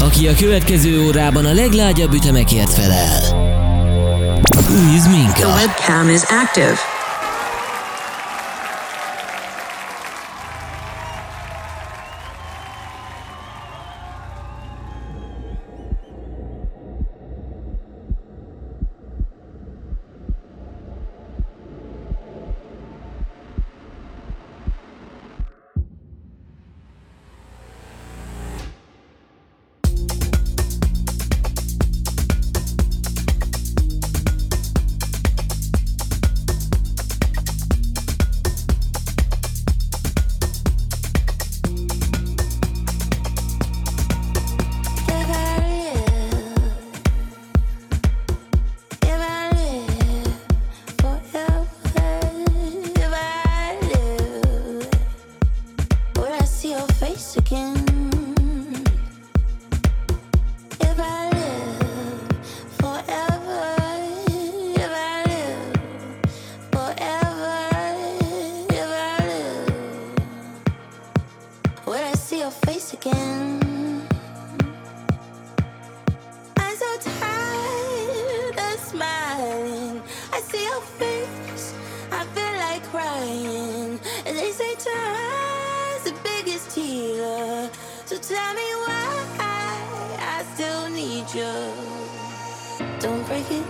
aki a következő órában a leglágyabb ütemekért felel. Luis Minka. The webcam is active. tell me why I still need you. Don't break it.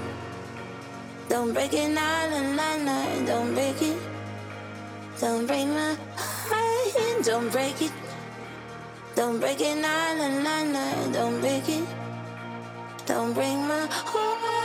Don't break it, nah, nah, nah, nah. Don't break it. Don't break my heart. Don't break it. Don't break it, nah, nah, nah, nah. Don't break it. Don't break my heart.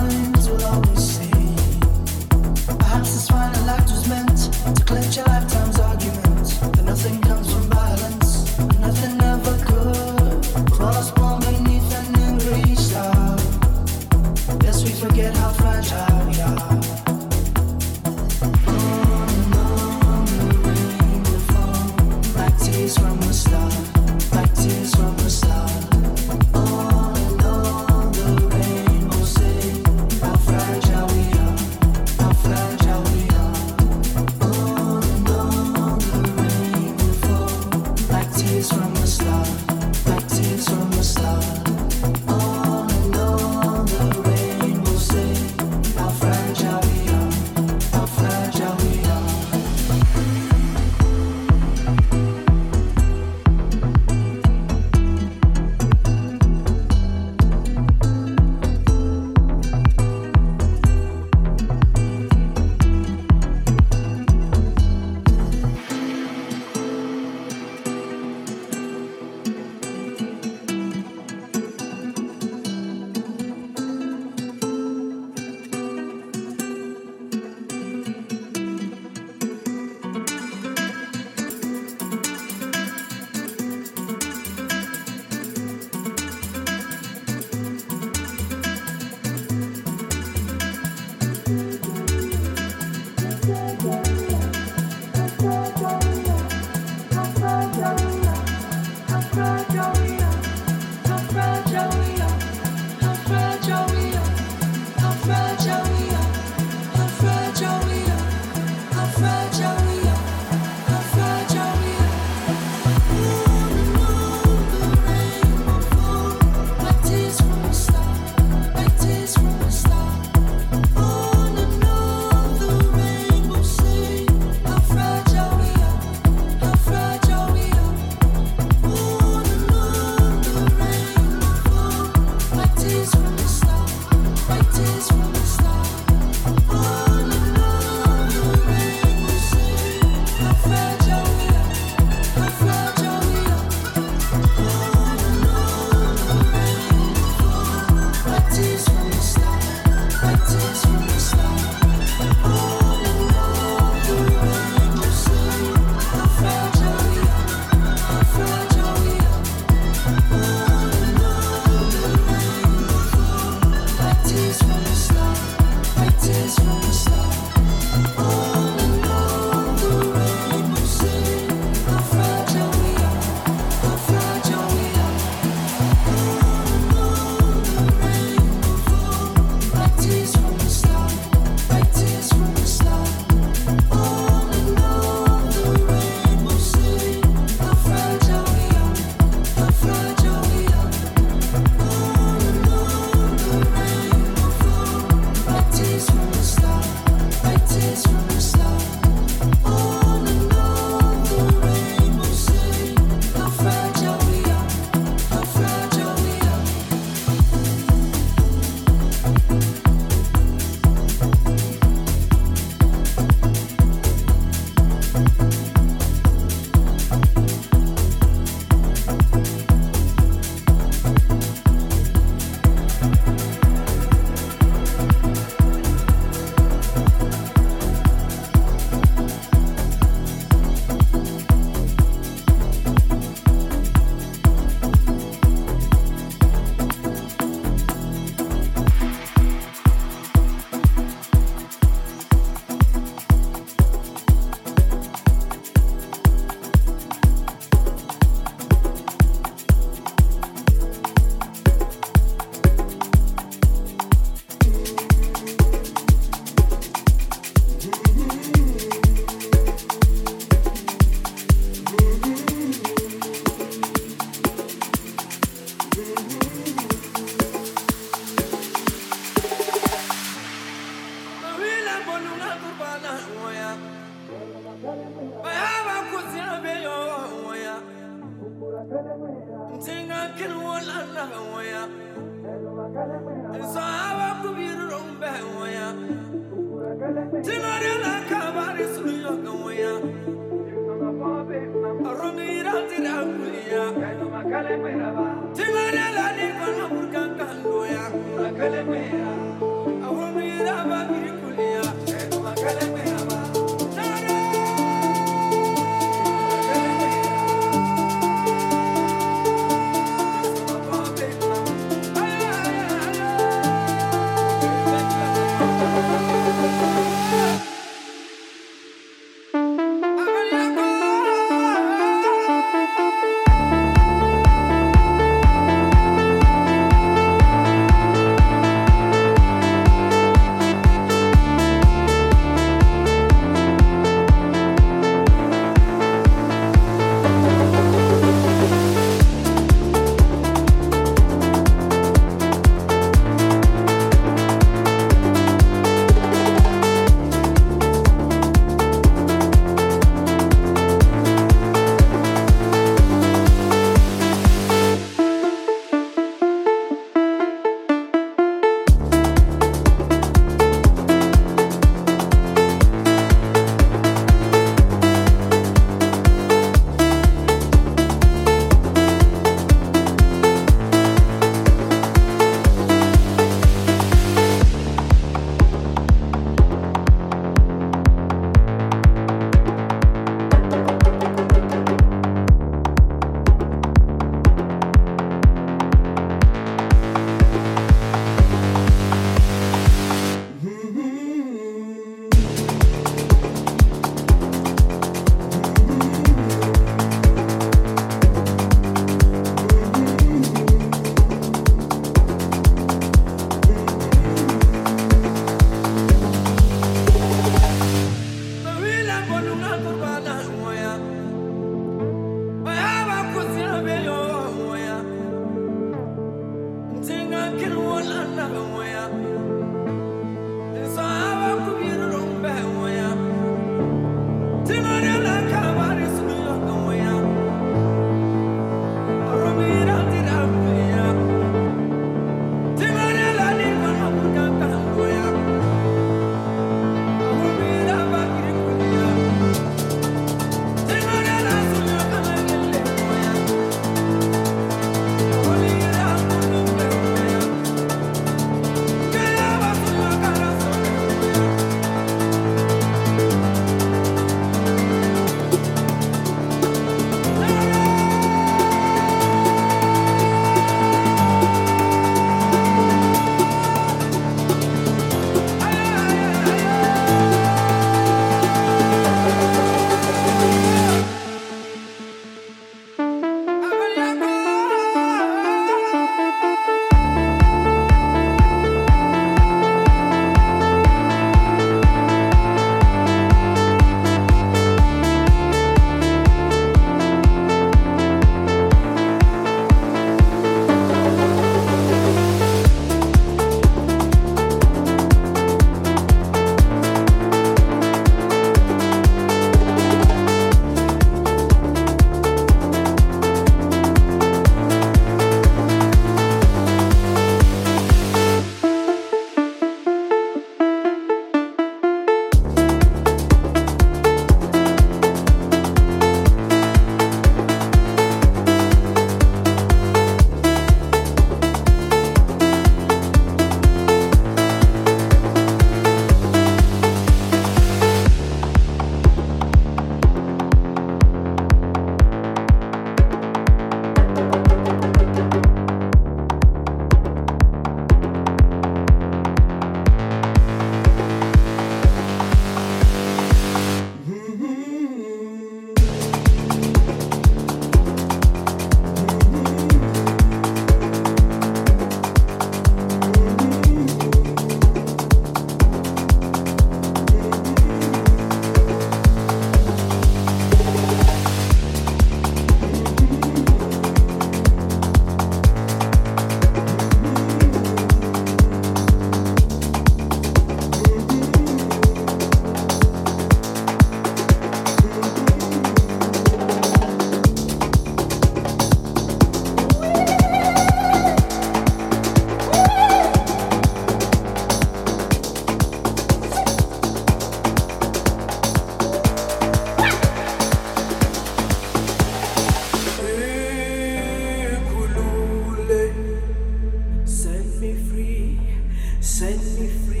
Send me free.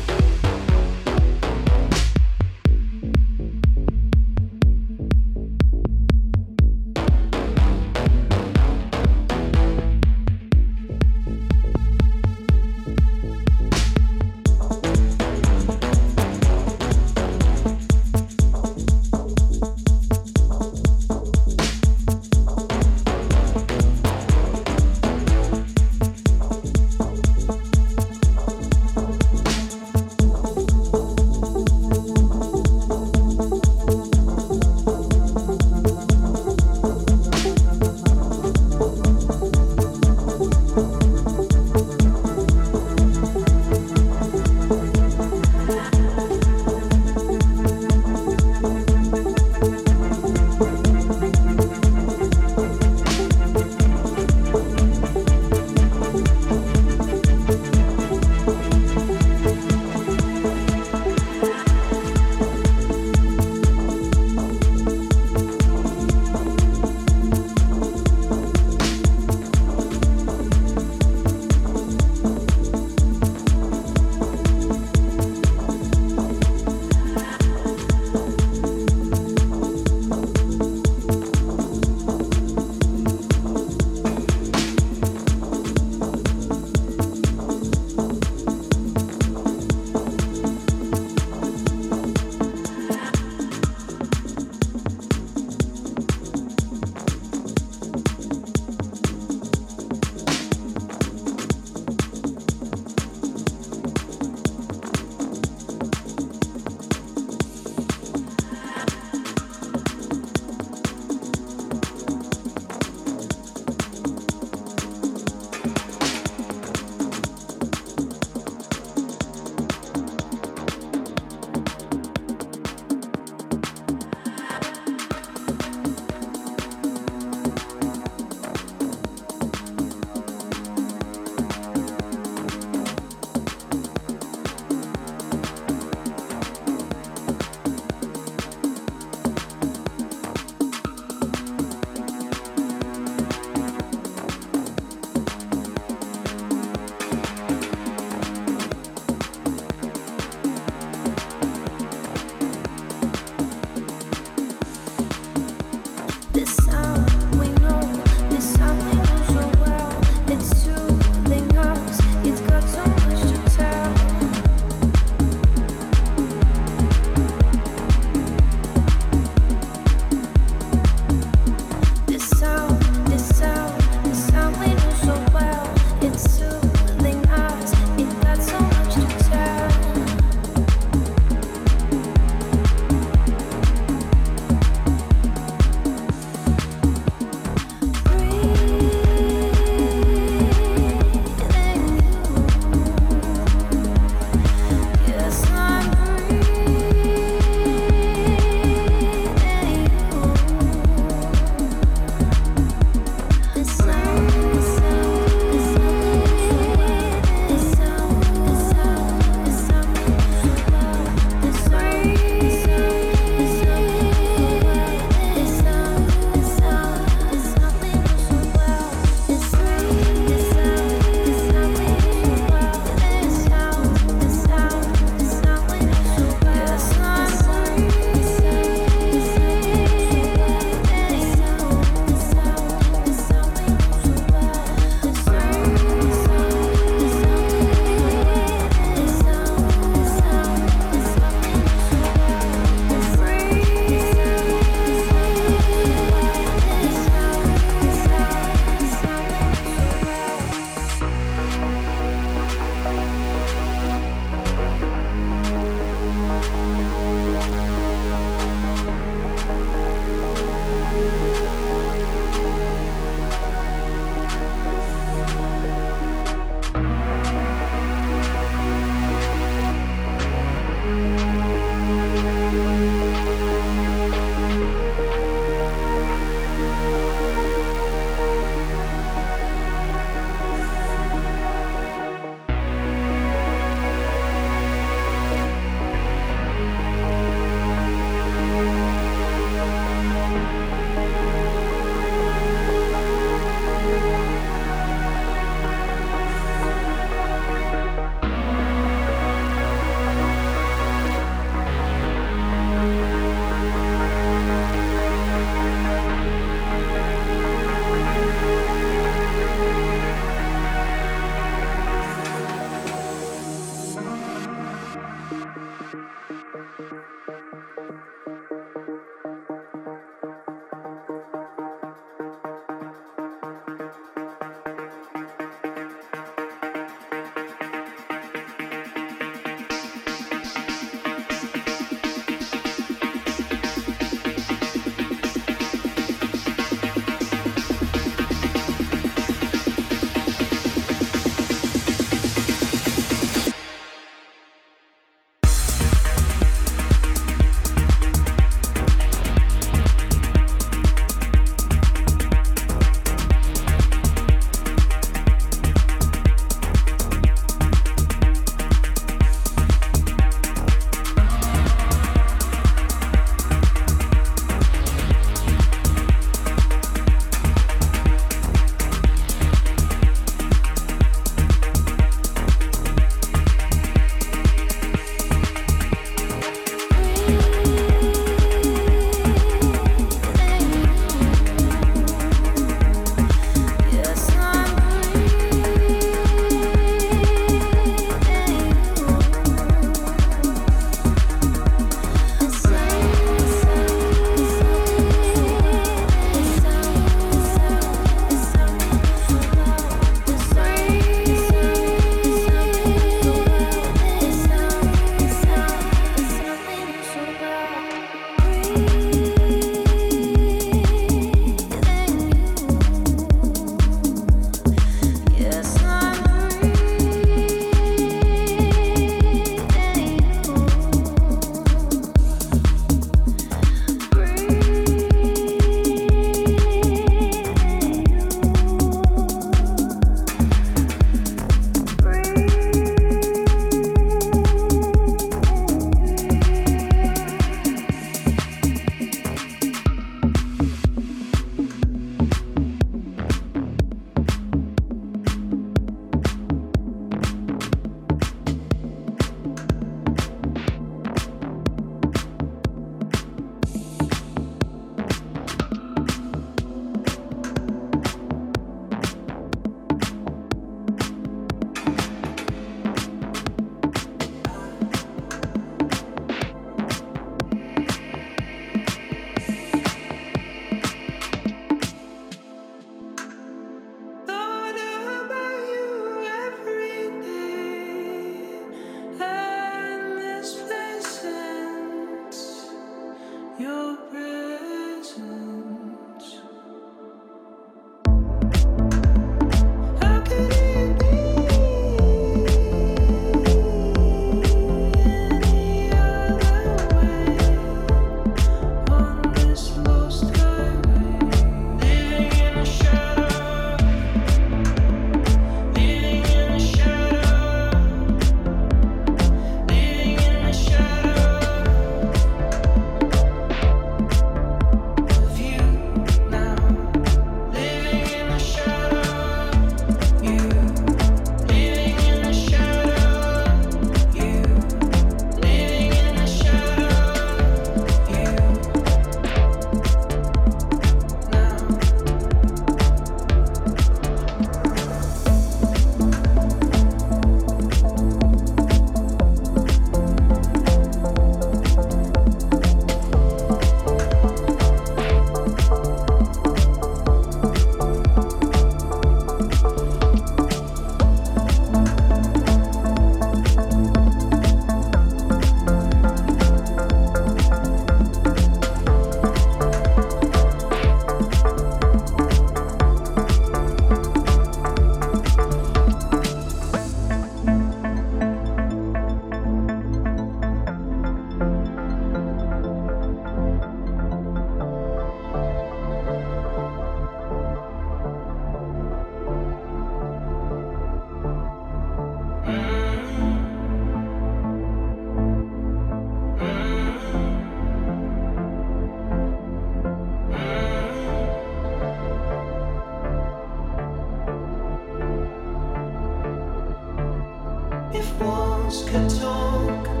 walls can talk.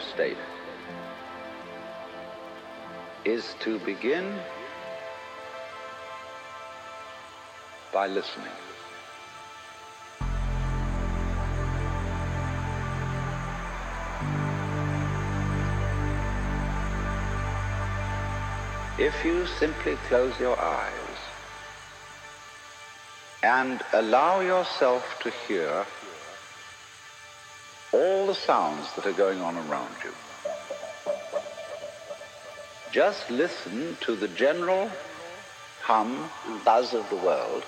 State is to begin by listening. If you simply close your eyes and allow yourself to hear all the sounds that are going on around you. Just listen to the general hum, and buzz of the world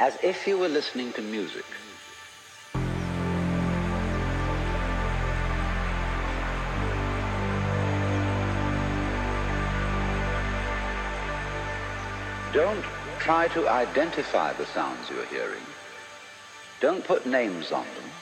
as if you were listening to music. Don't try to identify the sounds you're hearing. Don't put names on them.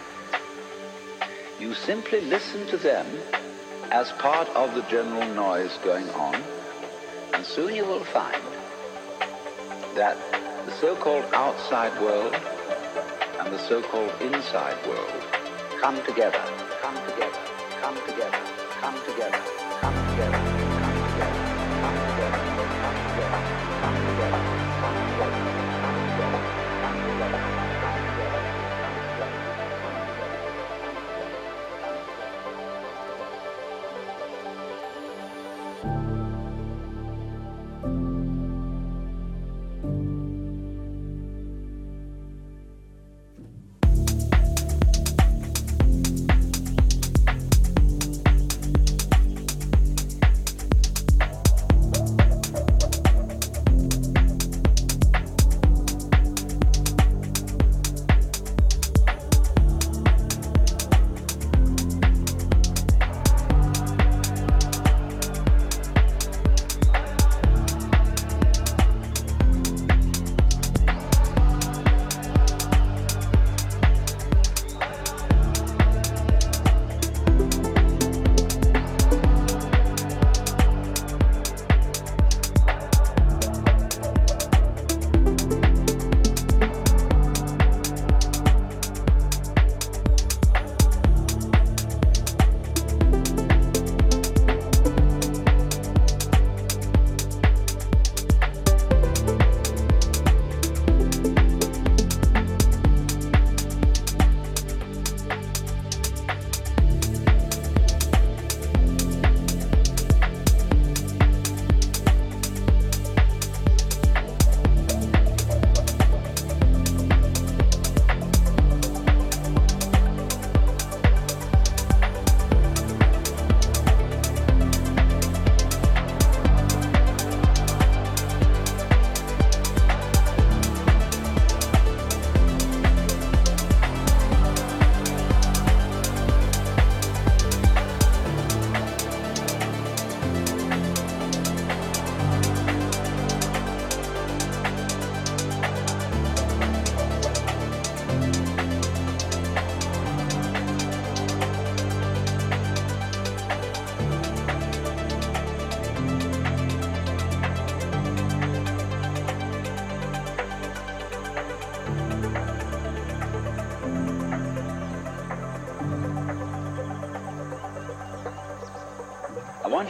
you simply listen to them as part of the general noise going on, and soon you will find that the so-called outside world and the so-called inside world come together, come together, come together, come together, come together,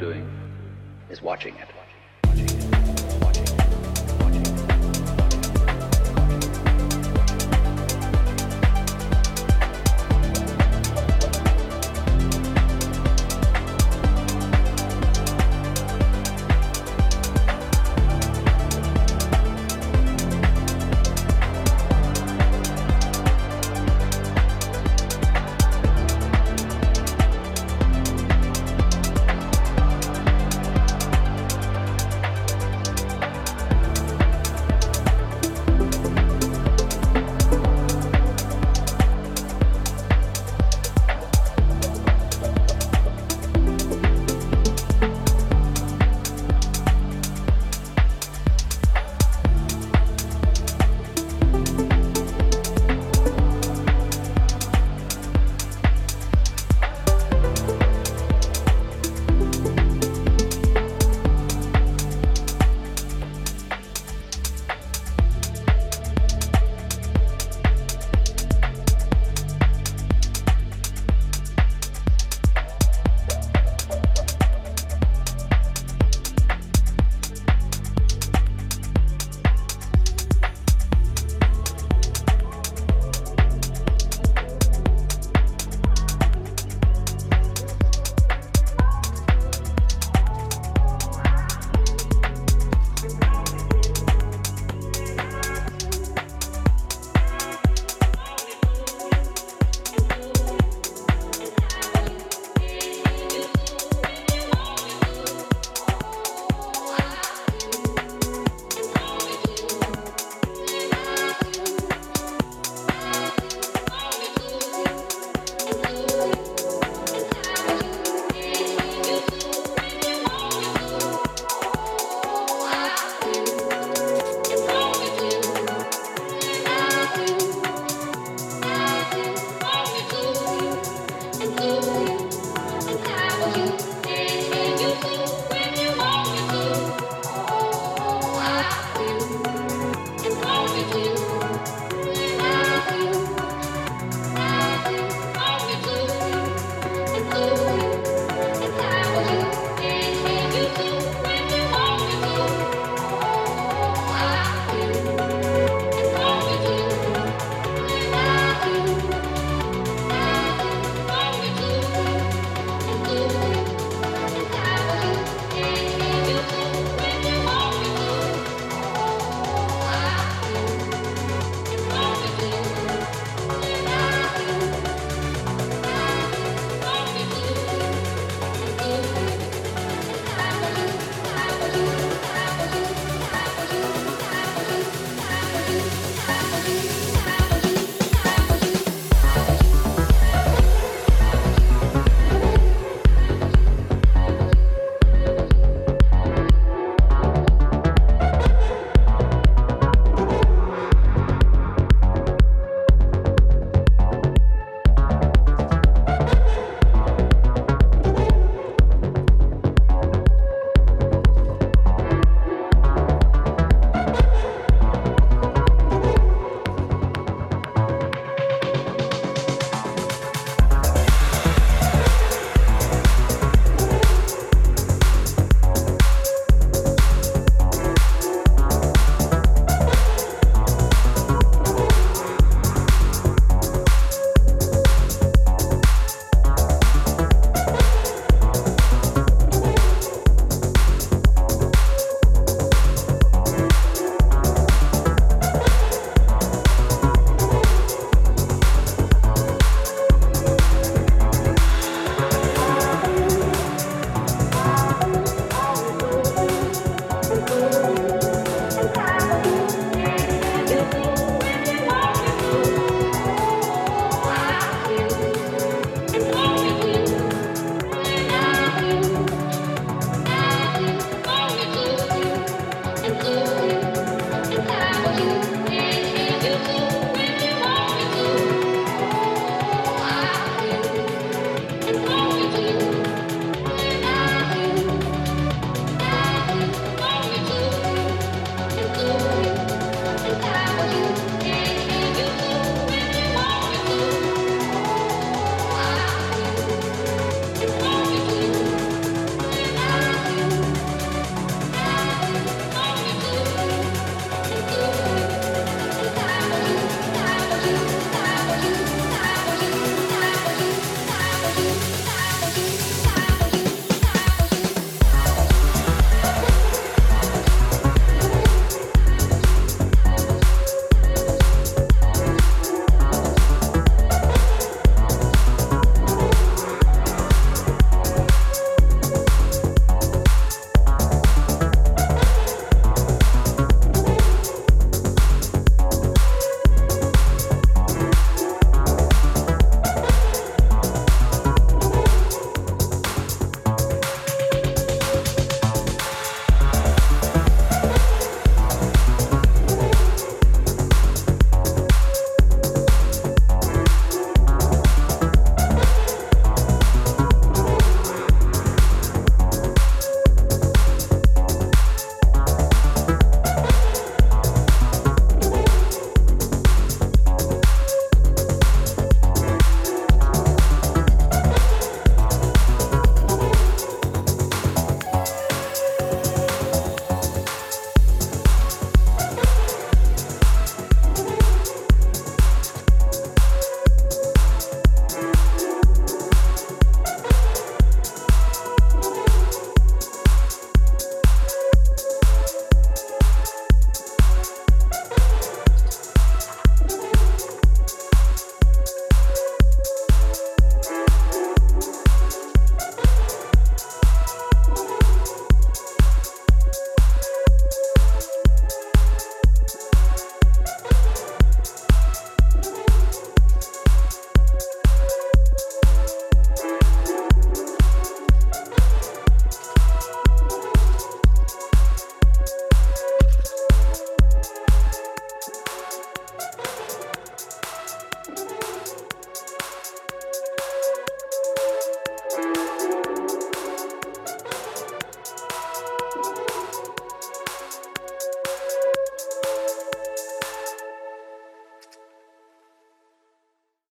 Doing is watching it.